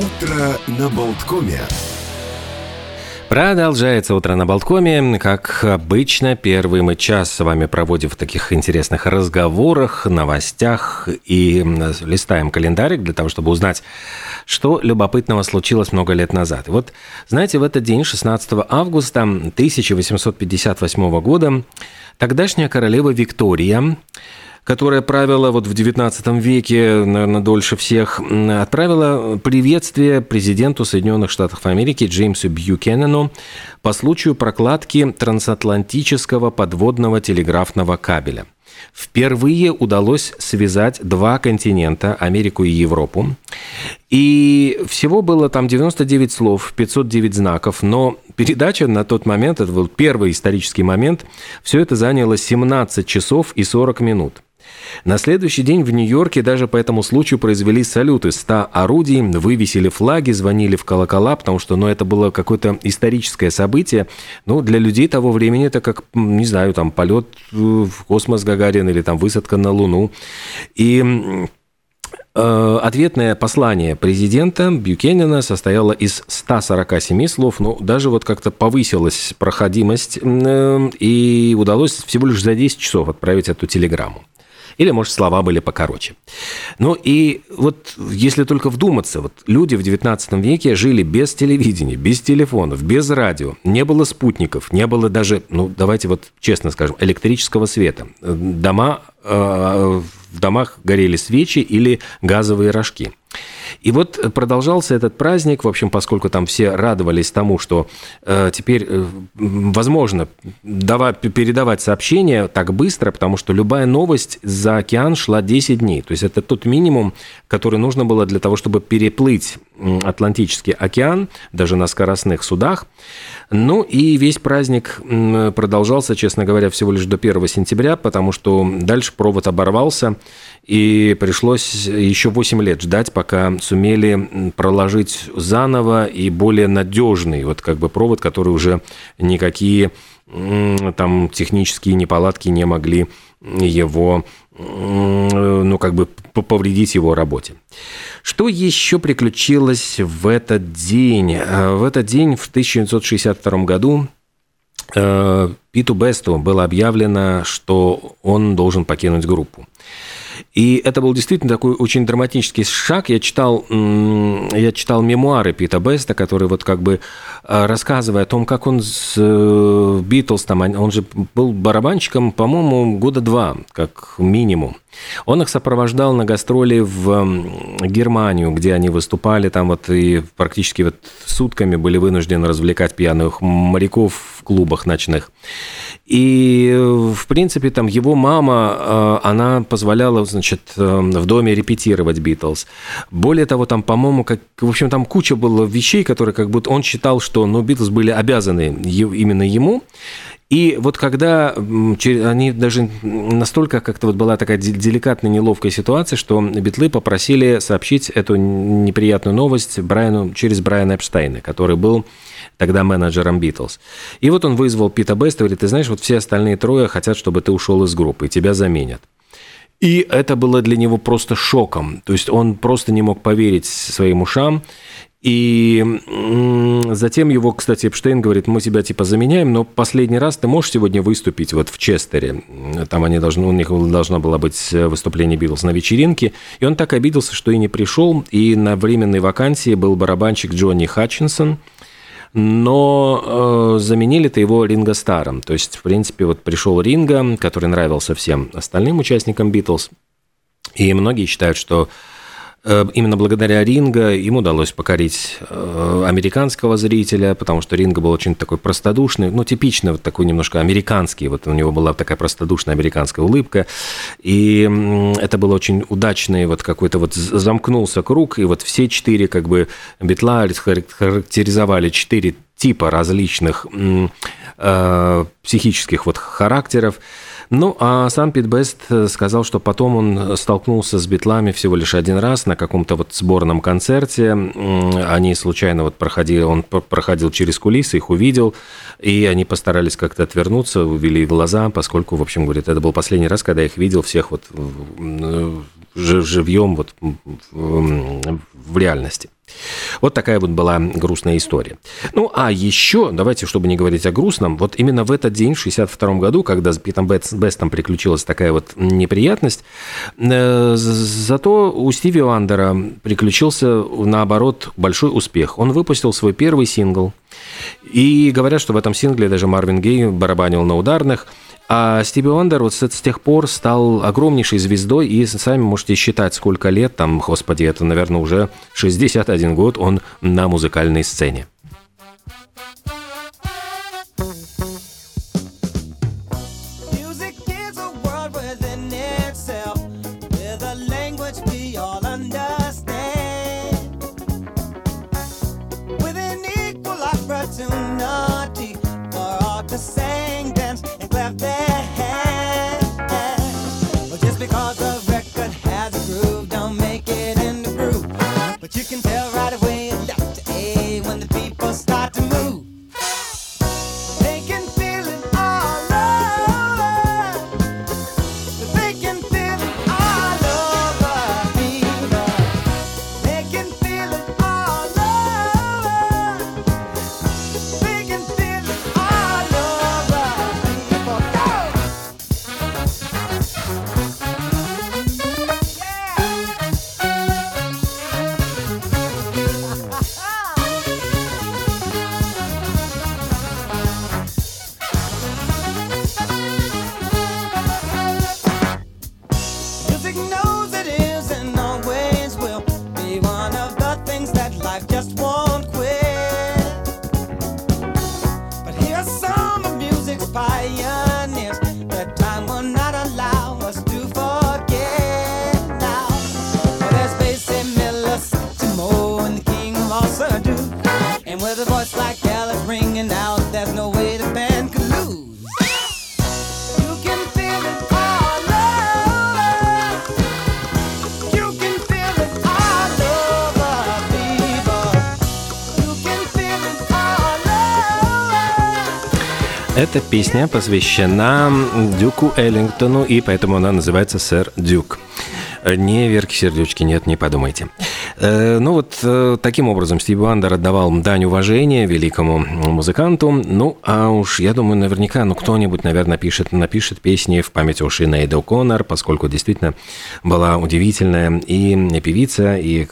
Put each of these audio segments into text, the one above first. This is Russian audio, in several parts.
Утро на Болткоме. Продолжается утро на Болткоме. Как обычно, первый мы час с вами проводим в таких интересных разговорах, новостях и листаем календарик для того, чтобы узнать, что любопытного случилось много лет назад. И вот, знаете, в этот день, 16 августа 1858 года, тогдашняя королева Виктория которая правила вот в XIX веке, наверное, дольше всех, отправила приветствие президенту Соединенных Штатов Америки Джеймсу Бьюкенену по случаю прокладки трансатлантического подводного телеграфного кабеля. Впервые удалось связать два континента, Америку и Европу. И всего было там 99 слов, 509 знаков, но передача на тот момент, это был первый исторический момент, все это заняло 17 часов и 40 минут. На следующий день в Нью-Йорке даже по этому случаю произвели салюты 100 орудий, вывесили флаги, звонили в колокола, потому что ну, это было какое-то историческое событие. Ну, для людей того времени это как, не знаю, там полет в космос Гагарин или там высадка на Луну. И э, Ответное послание президента Бюкенена состояло из 147 слов, но даже вот как-то повысилась проходимость, э, и удалось всего лишь за 10 часов отправить эту телеграмму. Или, может, слова были покороче. Ну и вот если только вдуматься, вот люди в 19 веке жили без телевидения, без телефонов, без радио, не было спутников, не было даже, ну давайте вот честно скажем, электрического света. Дома, э, в домах горели свечи или газовые рожки. И вот продолжался этот праздник, в общем, поскольку там все радовались тому, что э, теперь э, возможно давать, передавать сообщения так быстро, потому что любая новость за океан шла 10 дней. То есть это тот минимум, который нужно было для того, чтобы переплыть Атлантический океан, даже на скоростных судах. Ну и весь праздник продолжался, честно говоря, всего лишь до 1 сентября, потому что дальше провод оборвался, и пришлось еще 8 лет ждать, пока сумели проложить заново и более надежный вот как бы провод, который уже никакие там технические неполадки не могли его ну, как бы повредить его работе. Что еще приключилось в этот день? Э, в этот день, в 1962 году, э, Питу Бесту было объявлено, что он должен покинуть группу. И это был действительно такой очень драматический шаг. Я читал, я читал мемуары Пита Беста, который вот как бы э, рассказывая о том, как он с Битлз, там, он же был барабанщиком, по-моему, года два, как минимум. Он их сопровождал на гастроли в Германию, где они выступали там вот и практически вот сутками были вынуждены развлекать пьяных моряков в клубах ночных. И, в принципе, там его мама, э, она позволяла, значит, э, в доме репетировать Битлз. Более того, там, по-моему, как, в общем, там куча было вещей, которые как будто он считал, что, ну, Битлз были обязаны именно ему. И вот когда они даже настолько как-то вот была такая деликатная, неловкая ситуация, что битлы попросили сообщить эту неприятную новость Брайану через Брайана Эпштейна, который был тогда менеджером Битлз. И вот он вызвал Пита Беста и говорит, ты знаешь, вот все остальные трое хотят, чтобы ты ушел из группы, и тебя заменят. И это было для него просто шоком. То есть он просто не мог поверить своим ушам. И затем его, кстати, Эпштейн говорит, мы тебя типа заменяем, но последний раз ты можешь сегодня выступить вот в Честере. Там они должны, у них должна была быть выступление Битлз на вечеринке. И он так обиделся, что и не пришел. И на временной вакансии был барабанщик Джонни Хатчинсон. Но э, заменили-то его Ринго Старом. То есть, в принципе, вот пришел Ринго, который нравился всем остальным участникам Битлз. И многие считают, что Э, именно благодаря Ринга им удалось покорить э, американского зрителя, потому что Ринга был очень такой простодушный, ну, типично вот такой немножко американский, вот у него была такая простодушная американская улыбка, и это было очень удачный вот какой-то вот замкнулся круг, и вот все четыре как бы битла характеризовали четыре типа различных э, психических вот характеров, ну, а сам Пит Бест э, сказал, что потом он столкнулся с битлами всего лишь один раз на каком-то вот сборном концерте. Они случайно вот проходили, он проходил через кулисы, их увидел, и они постарались как-то отвернуться, увели глаза, поскольку, в общем, говорит, это был последний раз, когда я их видел всех вот живьем вот в реальности. Вот такая вот была грустная история. Ну, а еще, давайте, чтобы не говорить о грустном, вот именно в этот день, в 62 году, когда с Питом Бестом приключилась такая вот неприятность, э, зато у Стиви Вандера приключился, наоборот, большой успех. Он выпустил свой первый сингл, и говорят, что в этом сингле даже Марвин Гей барабанил на ударных – а Стиви Уандер вот с, тех пор стал огромнейшей звездой, и сами можете считать, сколько лет, там, господи, это, наверное, уже 61 год он на музыкальной сцене. Эта песня посвящена Дюку Эллингтону, и поэтому она называется «Сэр Дюк». Не Верки Сердючки, нет, не подумайте. Э, ну вот э, таким образом Стиви Вандер отдавал дань уважения великому музыканту. Ну, а уж я думаю, наверняка, ну кто-нибудь, наверное, напишет, напишет песни в память о Шинейд О'Коннор, поскольку действительно была удивительная и певица, и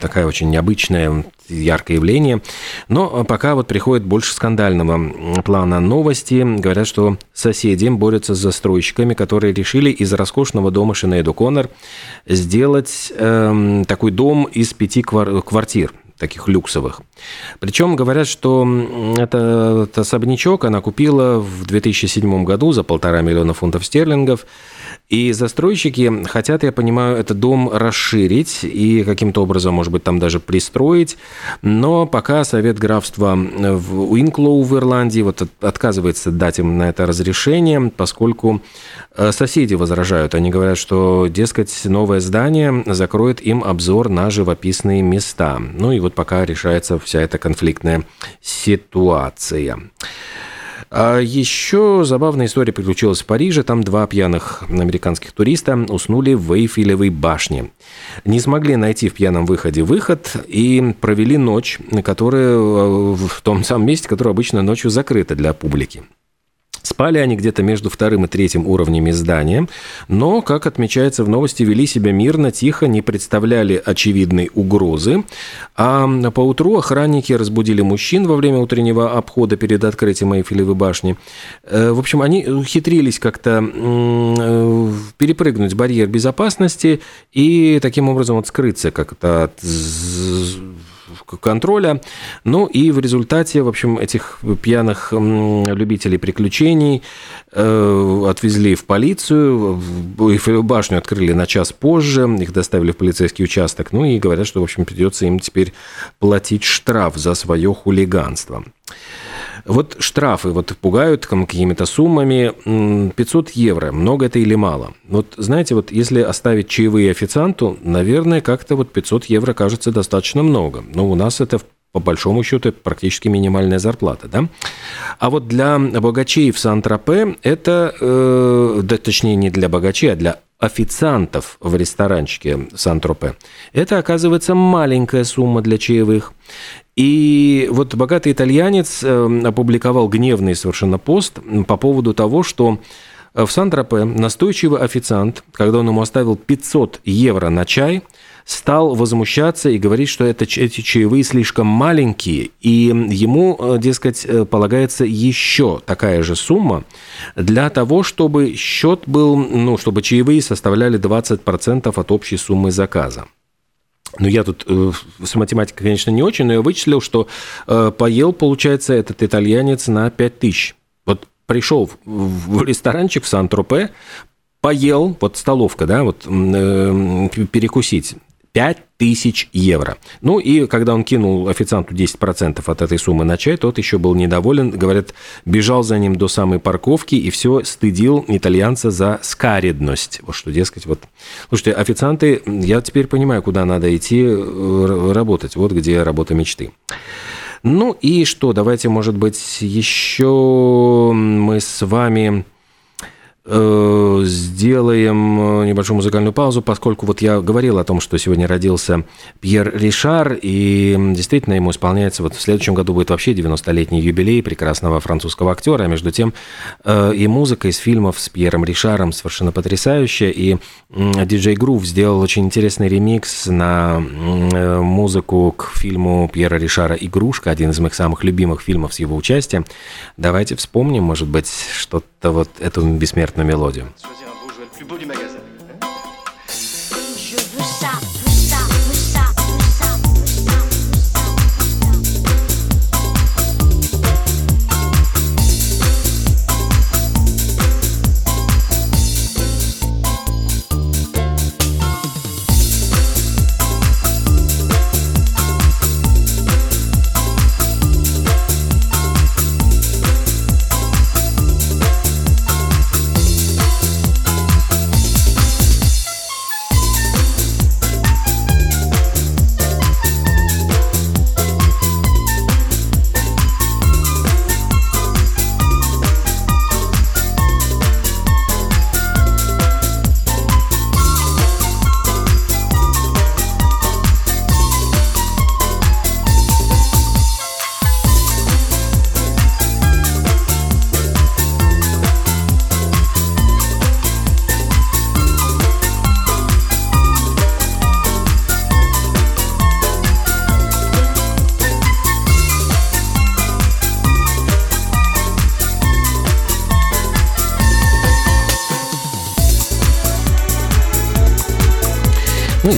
такая очень необычная яркое явление. Но пока вот приходит больше скандального плана новости. Говорят, что соседи борются с застройщиками, которые решили из роскошного дома Шинейд Коннор сделать э, такой дом из пяти квартир таких люксовых. Причем говорят, что этот особнячок она купила в 2007 году за полтора миллиона фунтов стерлингов. И застройщики хотят, я понимаю, этот дом расширить и каким-то образом, может быть, там даже пристроить. Но пока Совет графства в Уинклоу в Ирландии вот отказывается дать им на это разрешение, поскольку э, соседи возражают. Они говорят, что, дескать, новое здание закроет им обзор на живописные места. Ну и вот пока решается вся эта конфликтная ситуация. А еще забавная история приключилась в Париже. Там два пьяных американских туриста уснули в Эйфелевой башне. Не смогли найти в пьяном выходе выход и провели ночь, которая э, в том самом месте, которое обычно ночью закрыто для публики. Спали они где-то между вторым и третьим уровнями здания, но, как отмечается в новости, вели себя мирно, тихо, не представляли очевидной угрозы. А поутру охранники разбудили мужчин во время утреннего обхода перед открытием Эйфелевой башни. Э, в общем, они ухитрились как-то э, перепрыгнуть барьер безопасности и таким образом вот скрыться как-то от контроля. Ну и в результате, в общем, этих пьяных любителей приключений э, отвезли в полицию, башню открыли на час позже, их доставили в полицейский участок, ну и говорят, что, в общем, придется им теперь платить штраф за свое хулиганство. Вот штрафы вот пугают какими-то суммами. 500 евро, много это или мало? Вот знаете, вот если оставить чаевые официанту, наверное, как-то вот 500 евро кажется достаточно много. Но у нас это по большому счету, практически минимальная зарплата, да? А вот для богачей в Сан-Тропе это, э, да, точнее, не для богачей, а для официантов в ресторанчике Сан-Тропе. Это, оказывается, маленькая сумма для чаевых. И вот богатый итальянец э, опубликовал гневный совершенно пост по поводу того, что в Сан-Тропе настойчивый официант, когда он ему оставил 500 евро на чай, стал возмущаться и говорить, что это, эти чаевые слишком маленькие, и ему, э, дескать, э, полагается еще такая же сумма для того, чтобы счет был, ну, чтобы чаевые составляли 20% от общей суммы заказа. Ну, я тут э, с математикой, конечно, не очень, но я вычислил, что э, поел, получается, этот итальянец на 5 тысяч. Вот пришел в ресторанчик в Сан-Тропе, поел, вот столовка, да, вот э, перекусить, 5000 евро. Ну и когда он кинул официанту 10% от этой суммы на чай, тот еще был недоволен, говорят, бежал за ним до самой парковки и все стыдил итальянца за скаридность. Вот что, дескать, вот... Слушайте, официанты, я теперь понимаю, куда надо идти э, работать. Вот где работа мечты. Ну и что, давайте, может быть, еще мы с вами сделаем э, небольшую музыкальную паузу, поскольку вот я говорил о том, что сегодня родился Пьер Ришар, и действительно ему исполняется, вот в следующем году будет вообще 90-летний юбилей прекрасного французского актера, а между тем э, и музыка из фильмов с Пьером Ришаром совершенно потрясающая, и диджей Грув сделал очень интересный ремикс на музыку к фильму Пьера Ришара «Игрушка», один из моих самых любимых фильмов с его участием. Давайте вспомним, может быть, что-то вот эту бессмертную мелодию.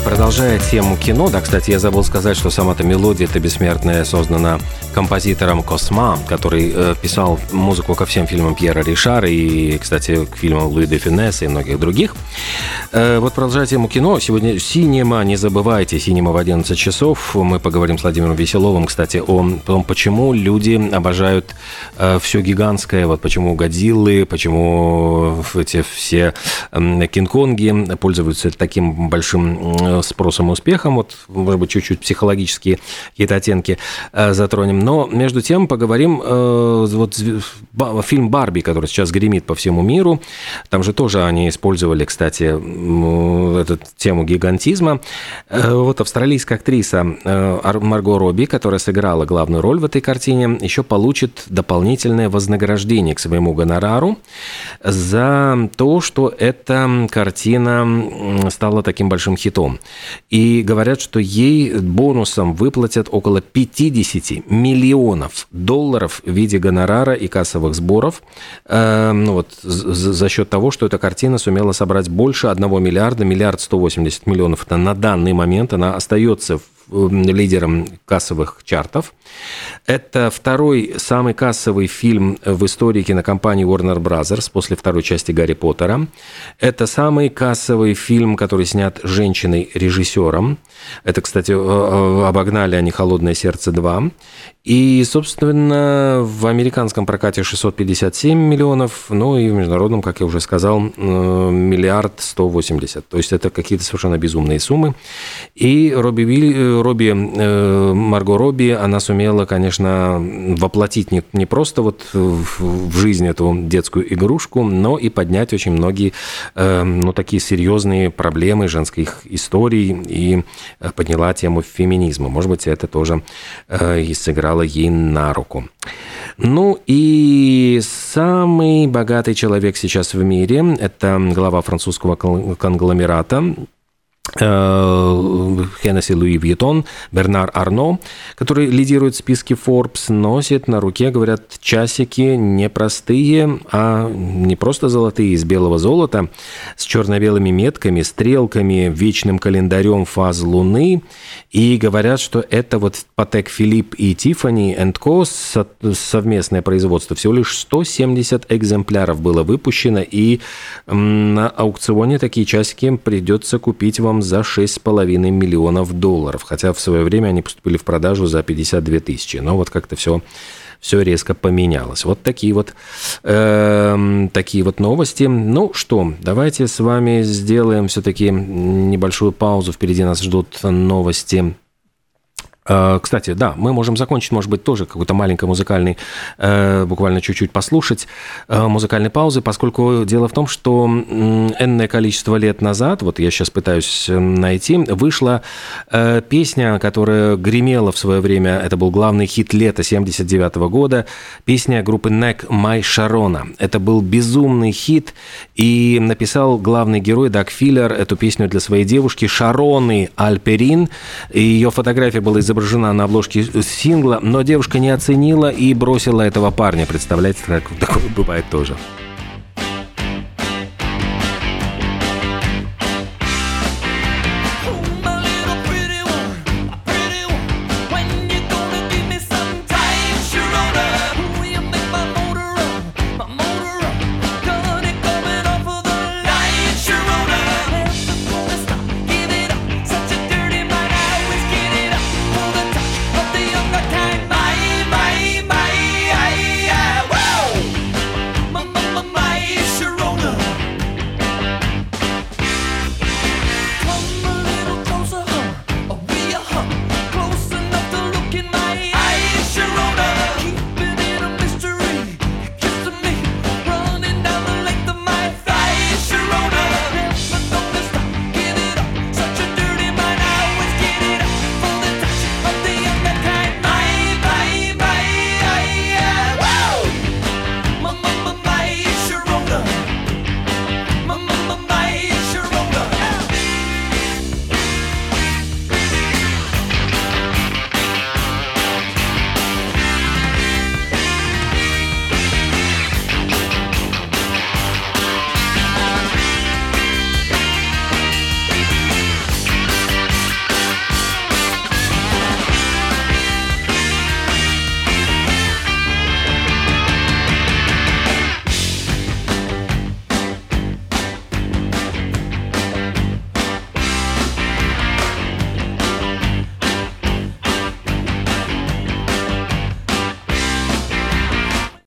Продолжая тему кино, да, кстати, я забыл сказать, что сама эта мелодия, эта бессмертная, создана композитором Косма, который э, писал музыку ко всем фильмам Пьера Ришара и, кстати, к фильмам Луи де Финесса и многих других. Э, вот продолжая тему кино, сегодня «Синема», не забывайте, «Синема» в 11 часов. Мы поговорим с Владимиром Веселовым, кстати, о том, почему люди обожают э, все гигантское, вот почему «Годзиллы», почему эти все э, «Кинг-Конги» пользуются таким большим спросом и успехом. Вот, может быть, чуть-чуть психологические какие-то оттенки э, затронем. Но между тем поговорим, э, вот фильм «Барби», который сейчас гремит по всему миру, там же тоже они использовали, кстати, эту тему гигантизма. Э, вот австралийская актриса Марго Робби, которая сыграла главную роль в этой картине, еще получит дополнительное вознаграждение к своему гонорару за то, что эта картина стала таким большим хитом. И говорят, что ей бонусом выплатят около 50 миллионов долларов в виде гонорара и кассовых сборов э, вот, за счет того, что эта картина сумела собрать больше 1 миллиарда, миллиард 180 миллионов. Это на данный момент она остается в лидером кассовых чартов. Это второй самый кассовый фильм в истории кинокомпании Warner Bros. после второй части Гарри Поттера. Это самый кассовый фильм, который снят женщиной-режиссером. Это, кстати, э, э, обогнали они «Холодное сердце 2». И, собственно, в американском прокате 657 миллионов, ну и в международном, как я уже сказал, миллиард 180. То есть это какие-то совершенно безумные суммы. И Робби, Виль, Робби Марго Робби, она сумела, конечно, воплотить не, не просто вот в жизнь эту детскую игрушку, но и поднять очень многие, ну, такие серьезные проблемы женских историй и подняла тему феминизма. Может быть, это тоже и сыграло ей на руку. Ну и самый богатый человек сейчас в мире – это глава французского конгломерата Хеннесси Луи Вьетон, Бернар Арно, который лидирует в списке Forbes, носит на руке, говорят, часики не простые, а не просто золотые, из белого золота, с черно-белыми метками, стрелками, вечным календарем фаз Луны. И говорят, что это вот Патек Филипп и Тиффани Co. совместное производство. Всего лишь 170 экземпляров было выпущено, и на аукционе такие часики придется купить вам за 6,5 миллионов долларов, хотя в свое время они поступили в продажу за 52 тысячи. Но вот как-то все все резко поменялось. Вот такие вот, э, такие вот новости. Ну что, давайте с вами сделаем все-таки небольшую паузу. Впереди нас ждут новости кстати, да, мы можем закончить, может быть, тоже какой-то маленький музыкальный, э, буквально чуть-чуть послушать э, музыкальной паузы, поскольку дело в том, что энное количество лет назад, вот я сейчас пытаюсь найти, вышла песня, которая гремела в свое время, это был главный хит лета 79 года, песня группы Neck «My Шарона». Это был безумный хит, и написал главный герой Даг Филлер эту песню для своей девушки Шароны Альперин, и ее фотография была изображена изображена на обложке сингла, но девушка не оценила и бросила этого парня. Представляете, так, такое бывает тоже.